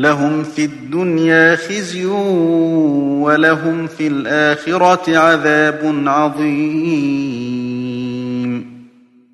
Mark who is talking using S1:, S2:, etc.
S1: لهم في الدنيا خزي ولهم في الآخرة عذاب عظيم.